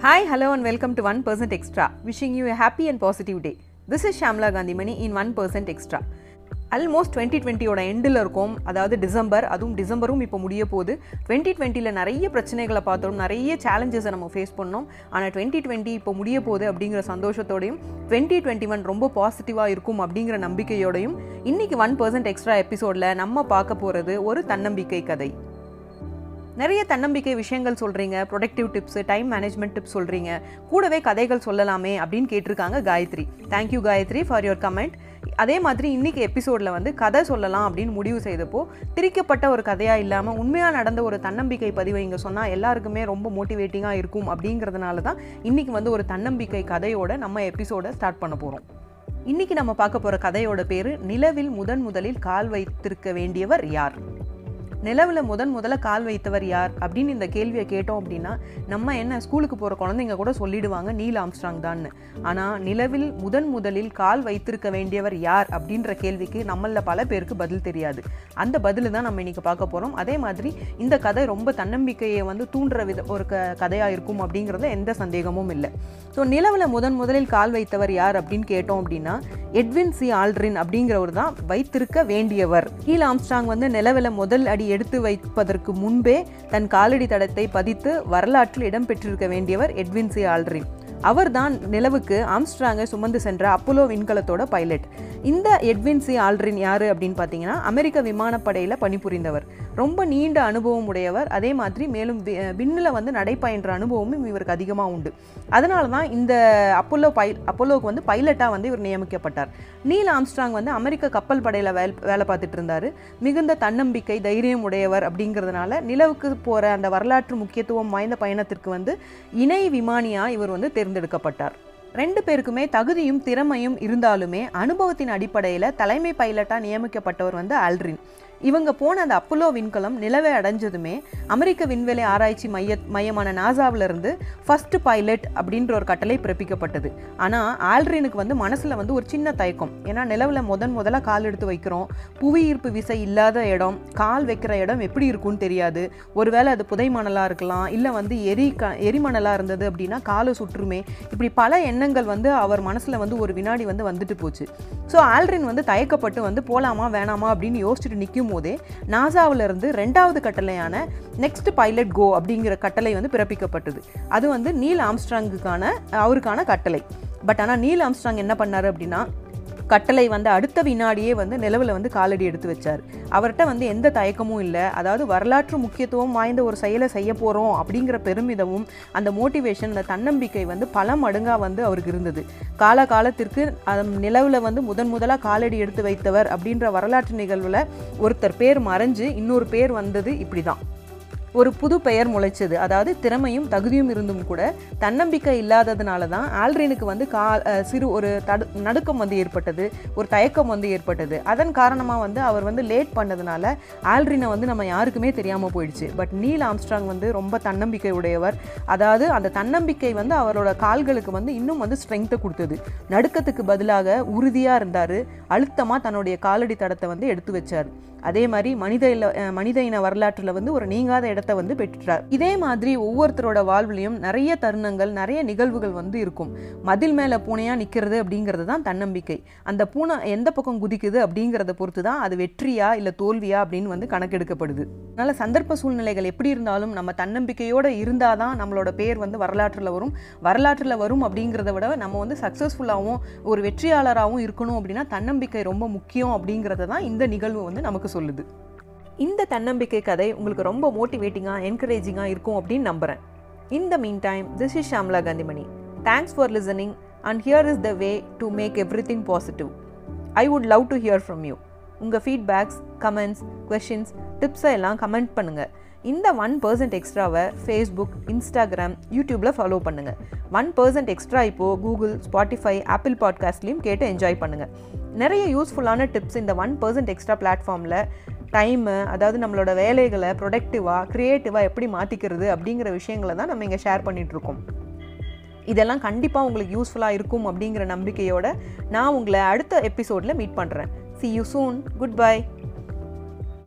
Hi, hello, and welcome to 1% Extra. Wishing you a happy and positive day. This is Shamla Gandhi Mani in 1% Extra. Almost twenty டுவெண்ட்டியோட எண்டில் இருக்கும் அதாவது December அதுவும் டிசம்பரும் இப்போ முடிய போகுது twenty டுவெண்ட்டியில் நிறைய பிரச்சனைகளை பார்த்தோம் நிறைய சேலஞ்சஸை நம்ம ஃபேஸ் பண்ணோம் ஆனால் டுவெண்ட்டி டுவெண்ட்டி இப்போ முடிய போகுது அப்படிங்கிற சந்தோஷத்தோடையும் டுவெண்ட்டி டுவெண்ட்டி ஒன் ரொம்ப பாசிட்டிவாக இருக்கும் அப்படிங்கிற நம்பிக்கையோடையும் இன்றைக்கி ஒன் பர்சன்ட் எக்ஸ்ட்ரா எபிசோடில் நம்ம பார்க்க போகிறது ஒரு தன்னம்பிக்கை கதை நிறைய தன்னம்பிக்கை விஷயங்கள் சொல்கிறீங்க productive tips time management tips சொல்கிறீங்க கூடவே கதைகள் சொல்லலாமே அப்படின்னு கேட்டிருக்காங்க Gayathri. Thank you Gayathri for your comment அதே மாதிரி இன்னைக்கு எபிசோடில் வந்து கதை சொல்லலாம் அப்படின்னு முடிவு செய்தப்போ திரிக்கப்பட்ட ஒரு கதையாக இல்லாமல் உண்மையாக நடந்த ஒரு தன்னம்பிக்கை பதிவை இங்கே சொன்னால் எல்லாருக்குமே ரொம்ப மோட்டிவேட்டிங்காக இருக்கும் அப்படிங்கிறதுனால தான் இன்றைக்கி வந்து ஒரு தன்னம்பிக்கை கதையோட நம்ம எபிசோடை ஸ்டார்ட் பண்ண போகிறோம் இன்னைக்கு நம்ம பார்க்க போகிற கதையோட பேர் நிலவில் முதன் முதலில் கால் வைத்திருக்க வேண்டியவர் யார்? நிலவில் முதன் முதல்ல கால் வைத்தவர் யார் அப்படின்னு இந்த கேள்வியை கேட்டோம் அப்படின்னா நம்ம என்ன ஸ்கூலுக்கு போகிற குழந்தைங்க கூட சொல்லிடுவாங்க நீல் ஆம்ஸ்ட்ராங் தான்னு ஆனால் நிலவில் முதன் முதலில் கால் வைத்திருக்க வேண்டியவர் யார் அப்படின்ற கேள்விக்கு நம்மளில் பல பேருக்கு பதில் தெரியாது. அந்த பதில் தான் நம்ம இன்றைக்கி பார்க்க போகிறோம் அதே மாதிரி இந்த கதை ரொம்ப தன்னம்பிக்கையை வந்து தூண்டுற வித ஒரு க கதையாக இருக்கும் அப்படிங்கிறது எந்த சந்தேகமும் இல்லை. ஸோ நிலவில் முதன் முதலில் கால் வைத்தவர் யார் அப்படின்னு கேட்டோம் அப்படின்னா எட்வின் சி ஆல்ட்ரின் அப்படிங்கிறவர் தான் வைத்திருக்க வேண்டியவர். ஹீல் ஆம்ஸ்ட்ராங் வந்து நிலவில் முதல் அடி எடுத்து வைப்பதற்கு முன்பே தன் காலடி தடத்தை பதித்து வரலாற்றில் இடம்பெற்றிருக்க வேண்டியவர் எட்வின் சி ஆல்ட்ரின். அவர்தான் நிலவுக்கு ஆம்ஸ்ட்ராங்கை சுமந்து சென்ற அப்போலோ விண்கலத்தோட பைலட். இந்த எட்வின் சி ஆல்ட்ரின் யார் அப்படின்னு பார்த்தீங்கன்னா அமெரிக்க விமானப்படையில் பணிபுரிந்தவர். ரொம்ப நீண்ட அனுபவம் உடையவர். அதே மாதிரி மேலும் விண்ணில் வந்து நடைபயின்ற அனுபவமும் இவருக்கு அதிகமாக உண்டு. அதனால தான் இந்த அப்போலோ பை அப்போலோவுக்கு வந்து பைலட்டாக வந்து இவர் நியமிக்கப்பட்டார். நீல் ஆம்ஸ்ட்ராங் வந்து அமெரிக்க கப்பல் படையில் வேல் வேலை பார்த்துட்டு இருந்தார். மிகுந்த தன்னம்பிக்கை தைரியம் உடையவர் அப்படிங்கிறதுனால நிலவுக்கு போகிற அந்த வரலாற்று முக்கியத்துவம் வாய்ந்த பயணத்திற்கு வந்து இணை விமானியாக இவர் வந்து தேர்ந்தெடுக்கப்பட்டார். ரெண்டு பேருக்குமே தகுதியும் திறமையும் இருந்தாலுமே அனுபவத்தின் அடிப்படையில் தலைமை பைலட்டாக நியமிக்கப்பட்டவர் வந்து ஆல்ட்ரின். இவங்க போன அந்த அப்போலோ விண்கலம் நிலவை அடைஞ்சதுமே அமெரிக்க விண்வெளி ஆராய்ச்சி மைய மையமான நாசாவிலிருந்து ஃபர்ஸ்ட் பைலட் அப்படின்ற ஒரு கட்டளை பிறப்பிக்கப்பட்டது. ஆனால் ஆல்ட்ரினுக்கு வந்து மனசில் வந்து ஒரு சின்ன தயக்கம். ஏன்னா நிலவில் முதன் முதலாக கால் எடுத்து வைக்கிறோம். புவி ஈர்ப்பு விசை இல்லாத இடம் கால் வைக்கிற இடம் எப்படி இருக்கும்னு தெரியாது. ஒருவேளை அது புதை மணலாக இருக்கலாம் இல்லை வந்து எரி க எரிமணலாக இருந்தது அப்படின்னா காலை சுற்றுமே. இப்படி பல எண்ணங்கள் வந்து அவர் மனசில் வந்து ஒரு வினாடி வந்து வந்துட்டு போச்சு. ஸோ ஆல்ட்ரின் வந்து தயக்கப்பட்டு வந்து போகலாமா வேணாமா அப்படின்னு யோசிச்சுட்டு நிற்கும் போதே நாசாவிலிருந்து ரெண்டாவது கட்டளையான நெக்ஸ்ட் பைலட் கோ அப்படிங்கிற கட்டளை வந்து பிறப்பிக்கப்பட்டது. அது வந்து நீல் ஆம்ஸ்ட்ராங்குக்கான அவருக்கான கட்டளை. பட் ஆனால் நீல் ஆம்ஸ்ட்ராங் என்ன பண்ணார் அப்படின்னா கட்டளை வந்து அடுத்த வினாடியே வந்து நிலவில் வந்து காலடி எடுத்து வச்சார். அவர்கிட்ட வந்து எந்த தயக்கமும் இல்லை. அதாவது வரலாற்று முக்கியத்துவம் வாய்ந்த ஒரு செயலை செய்ய போகிறோம் அப்படிங்கிற பெருமிதமும் அந்த மோட்டிவேஷன் அந்த தன்னம்பிக்கை வந்து பல மடங்காக வந்து அவருக்கு இருந்தது. கால காலத்திற்கு நிலவில் வந்து முதன் முதலாக காலடி எடுத்து வைத்தவர் அப்படின்ற வரலாற்று நிகழ்வில் ஒருத்தர் பேர் மறைஞ்சு இன்னொரு பேர் வந்தது இப்படி தான் ஒரு புது பெயர் முளைச்சது. அதாவது திறமையும் தகுதியும் இருந்தும் கூட தன்னம்பிக்கை இல்லாததுனால தான் ஆல்ரினுக்கு வந்து கா சிறு ஒரு தடு நடுக்கம் வந்து ஏற்பட்டது. ஒரு தயக்கம் வந்து ஏற்பட்டது. அதன் காரணமாக வந்து அவர் வந்து லேட் பண்ணதுனால ஆல்ரினை வந்து நம்ம யாருக்குமே தெரியாமல் போயிடுச்சு. பட் நீல் ஆம்ஸ்ட்ராங் வந்து ரொம்ப தன்னம்பிக்கை உடையவர். அதாவது அந்த தன்னம்பிக்கை வந்து அவரோட கால்களுக்கு வந்து இன்னும் வந்து ஸ்ட்ரென்த்தை கொடுத்தது. நடுக்கத்துக்கு பதிலாக உறுதியாக இருந்தார். அழுத்தமாக தன்னுடைய காலடி தடத்தை வந்து எடுத்து வச்சார். அதே மாதிரி மனித இல்ல மனித இன வரலாற்றில் வந்து ஒரு நீங்காத இடத்த வந்து பெற்றுட்டார். இதே மாதிரி ஒவ்வொருத்தரோட வாழ்விலையும் நிறைய தருணங்கள் நிறைய நிகழ்வுகள் வந்து இருக்கும். மதில் மேலே பூனையாக நிற்கிறது அப்படிங்கிறது தான் தன்னம்பிக்கை. அந்த பூனை எந்த பக்கம் குதிக்குது அப்படிங்கிறத பொறுத்து தான் அது வெற்றியா இல்லை தோல்வியா அப்படின்னு வந்து கணக்கெடுக்கப்படுது. அதனால் சந்தர்ப்ப சூழ்நிலைகள் எப்படி இருந்தாலும் நம்ம தன்னம்பிக்கையோடு இருந்தால் தான் நம்மளோட பேர் வந்து வரலாற்றில் வரும். வரலாற்றில் வரும் அப்படிங்கிறத விட நம்ம வந்து சக்ஸஸ்ஃபுல்லாகவும் ஒரு வெற்றியாளராகவும் இருக்கணும் அப்படின்னா தன்னம்பிக்கை ரொம்ப முக்கியம் அப்படிங்கிறத தான் இந்த நிகழ்வு வந்து நமக்கு சொல்லுது. இந்த தன்னம்பிக்கை கதை உங்களுக்கு ரொம்ப மோட்டிவேட்டிங்காக என்கரேஜிங்காக இருக்கும் அப்படின்னு நம்புகிறேன் இந்த mean time this is Shamla Kanthimani thanks for listening and here is the way to make everything positive I would love to hear from you உங்கள் ஃபீட்பேக்ஸ் கமெண்ட்ஸ் கொஷின்ஸ் டிப்ஸை எல்லாம் கமெண்ட் பண்ணுங்கள் இந்த ஒன் பர்சன்ட் எக்ஸ்ட்ராவை Facebook Instagram யூடியூப்பில் follow பண்ணுங்கள் one percent extra இப்போது Google Spotify Apple பாட்காஸ்ட்லேயும் கேட்டு என்ஜாய் பண்ணுங்கள் நிறைய யூஸ்ஃபுல்லான டிப்ஸ் இந்த ஒன் பர்சன்ட் எக்ஸ்ட்ரா பிளாட்ஃபார்மில் டைமு அதாவது நம்மளோட வேலைகளை ப்ரொடக்டிவாக க்ரியேட்டிவாக எப்படி மாற்றிக்கிறது அப்படிங்கிற விஷயங்களை தான் நம்ம இங்கே ஷேர் பண்ணிகிட்ருக்கோம் இதெல்லாம் கண்டிப்பாக உங்களுக்கு யூஸ்ஃபுல்லாக இருக்கும் அப்படிங்கிற நம்பிக்கையோடு நான் உங்களை அடுத்த எபிசோடில் மீட் பண்ணுறேன் see you soon good bye